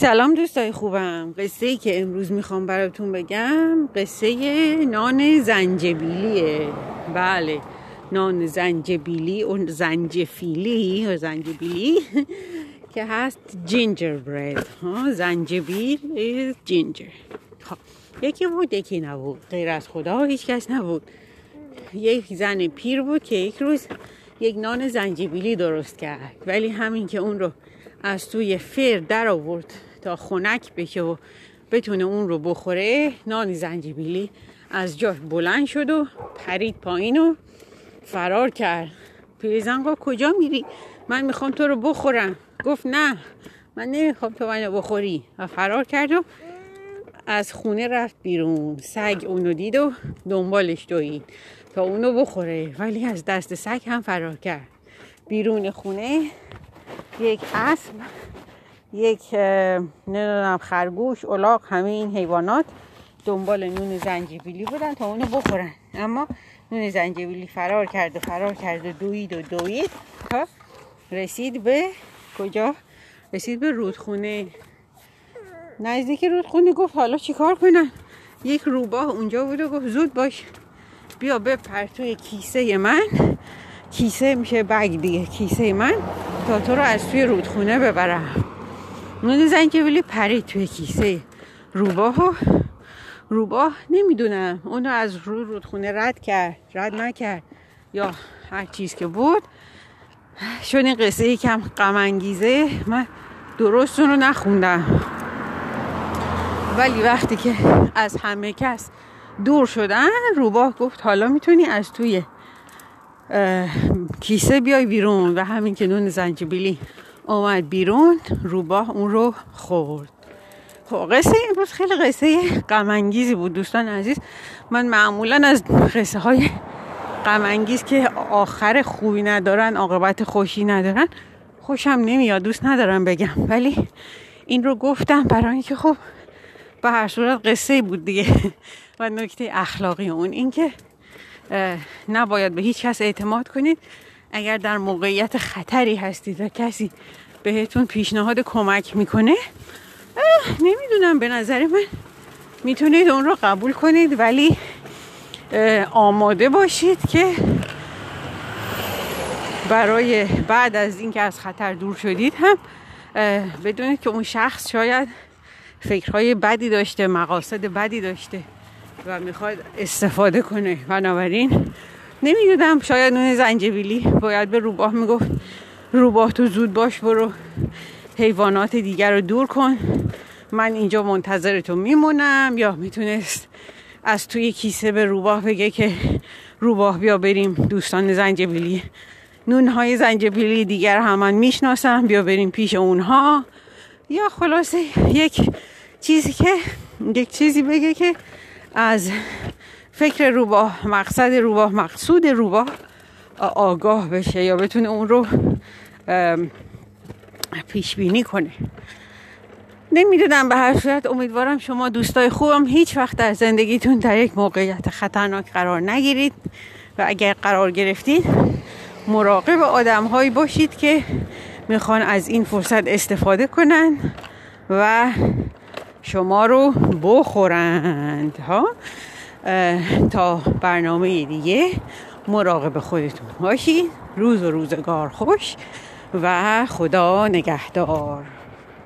سلام دوستای خوبم. قصه ای که امروز می‌خوام براتون بگم قصه نان زنجبیلیه. بله نان زنجبیلی اون زنجفیلی و زنجبیلی که هست جینجر برید ها زنجبیل جینجر خب یکی بود یکی نبود. غیر از خدا هیچ کس نبود. یک زن پیر بود که یک روز یک نان زنجبیلی درست کرد. ولی همین که اون رو از توی فر در آورد. تا خنک بشه و بتونه اون رو بخوره نان زنجبیلی از جاش بلند شد و پرید پایین و فرار کرد. پیرزن کجا میری؟ من می‌خوام تو رو بخورم. گفت نه من نمی‌خوام تو منو بخوری. و فرار کرد و از خونه رفت بیرون. سگ اونو دید و دنبالش دوید تا اونو بخوره ولی از دست سگ هم فرار کرد. بیرون خونه یک اسب یک نمی‌دونم خرگوش الاغ همه این حیوانات دنبال نون زنجبیلی بودن تا اونو بخورن. اما نون زنجبیلی فرار کرد و فرار کرد و دوید و دوید. تا رسید به کجا؟ رسید به رودخونه. نزدیک رودخونه گفت حالا چیکار کنن؟ یک روباه اونجا بود و گفت زود باش بیا بپر توی کیسه من. کیسه میشه بگ دیگه کیسه من تا تو رو از توی رودخونه ببرم. نون زنجبیلی پرید توی کیسه روباه و روباه نمی‌دونم. اونو از رو رودخونه رد کرد. رد نکرد. یا هر چیز که بود. چون این قصه یکم غم انگیزه من درست رو نخوندم. ولی وقتی که از همه کس دور شدن روباه گفت حالا می‌تونی از توی کیسه بیای بیرون و همین که نون زنجبیلی آمد بیرون روباه اون رو خورد. خب قصه امروز خیلی قصه غمانگیزی بود دوستان عزیز. من معمولا از قصه های غمانگیز که آخر خوبی ندارن عاقبت خوشی ندارن خوشم نمیاد دوست ندارم بگم. ولی این رو گفتم برای اینکه خب به هر صورت قصه بود دیگه و نکته اخلاقی اون. اینکه نباید به هیچ کس اعتماد کنید. اگر در موقعیت خطری هستید و کسی بهتون پیشنهاد کمک می‌کنه نمی‌دونم به نظر من می‌تونید اون رو قبول کنید ولی آماده باشید که برای بعد از اینکه از خطر دور شدید هم بدونید که اون شخص شاید فکرهای بدی داشته مقاصد بدی داشته و می‌خواد استفاده کنه. بنابراین نمی‌دونم شاید نون زنجبیلی باید به روباه می‌گفت روباه تو زود باش برو حیوانات دیگر رو دور کن. من اینجا منتظر تو میمونم. یا می‌تونست از توی کیسه به روباه بگه که روباه بیا بریم دوستان زنجبیلی. نونهای زنجبیلی دیگر هم من می‌شناسم بیا بریم پیش اونها. یا خلاصه یک چیزی که یک چیزی بگه که از فکر روباه مقصد روباه مقصود روباه آگاه بشه یا بتونه اون رو پیش بینی کنه. نمی‌دونم به هر صورت امیدوارم شما دوستای خوبم هیچ وقت در زندگیتون در یک موقعیت خطرناک قرار نگیرید و اگر قرار گرفتید مراقب آدم هایی باشید که می‌خوان از این فرصت استفاده کنن و شما رو بخورند ها؟ تا برنامه دیگه مراقب خودتون باشید روز و روزگار خوش و خدا نگهدار.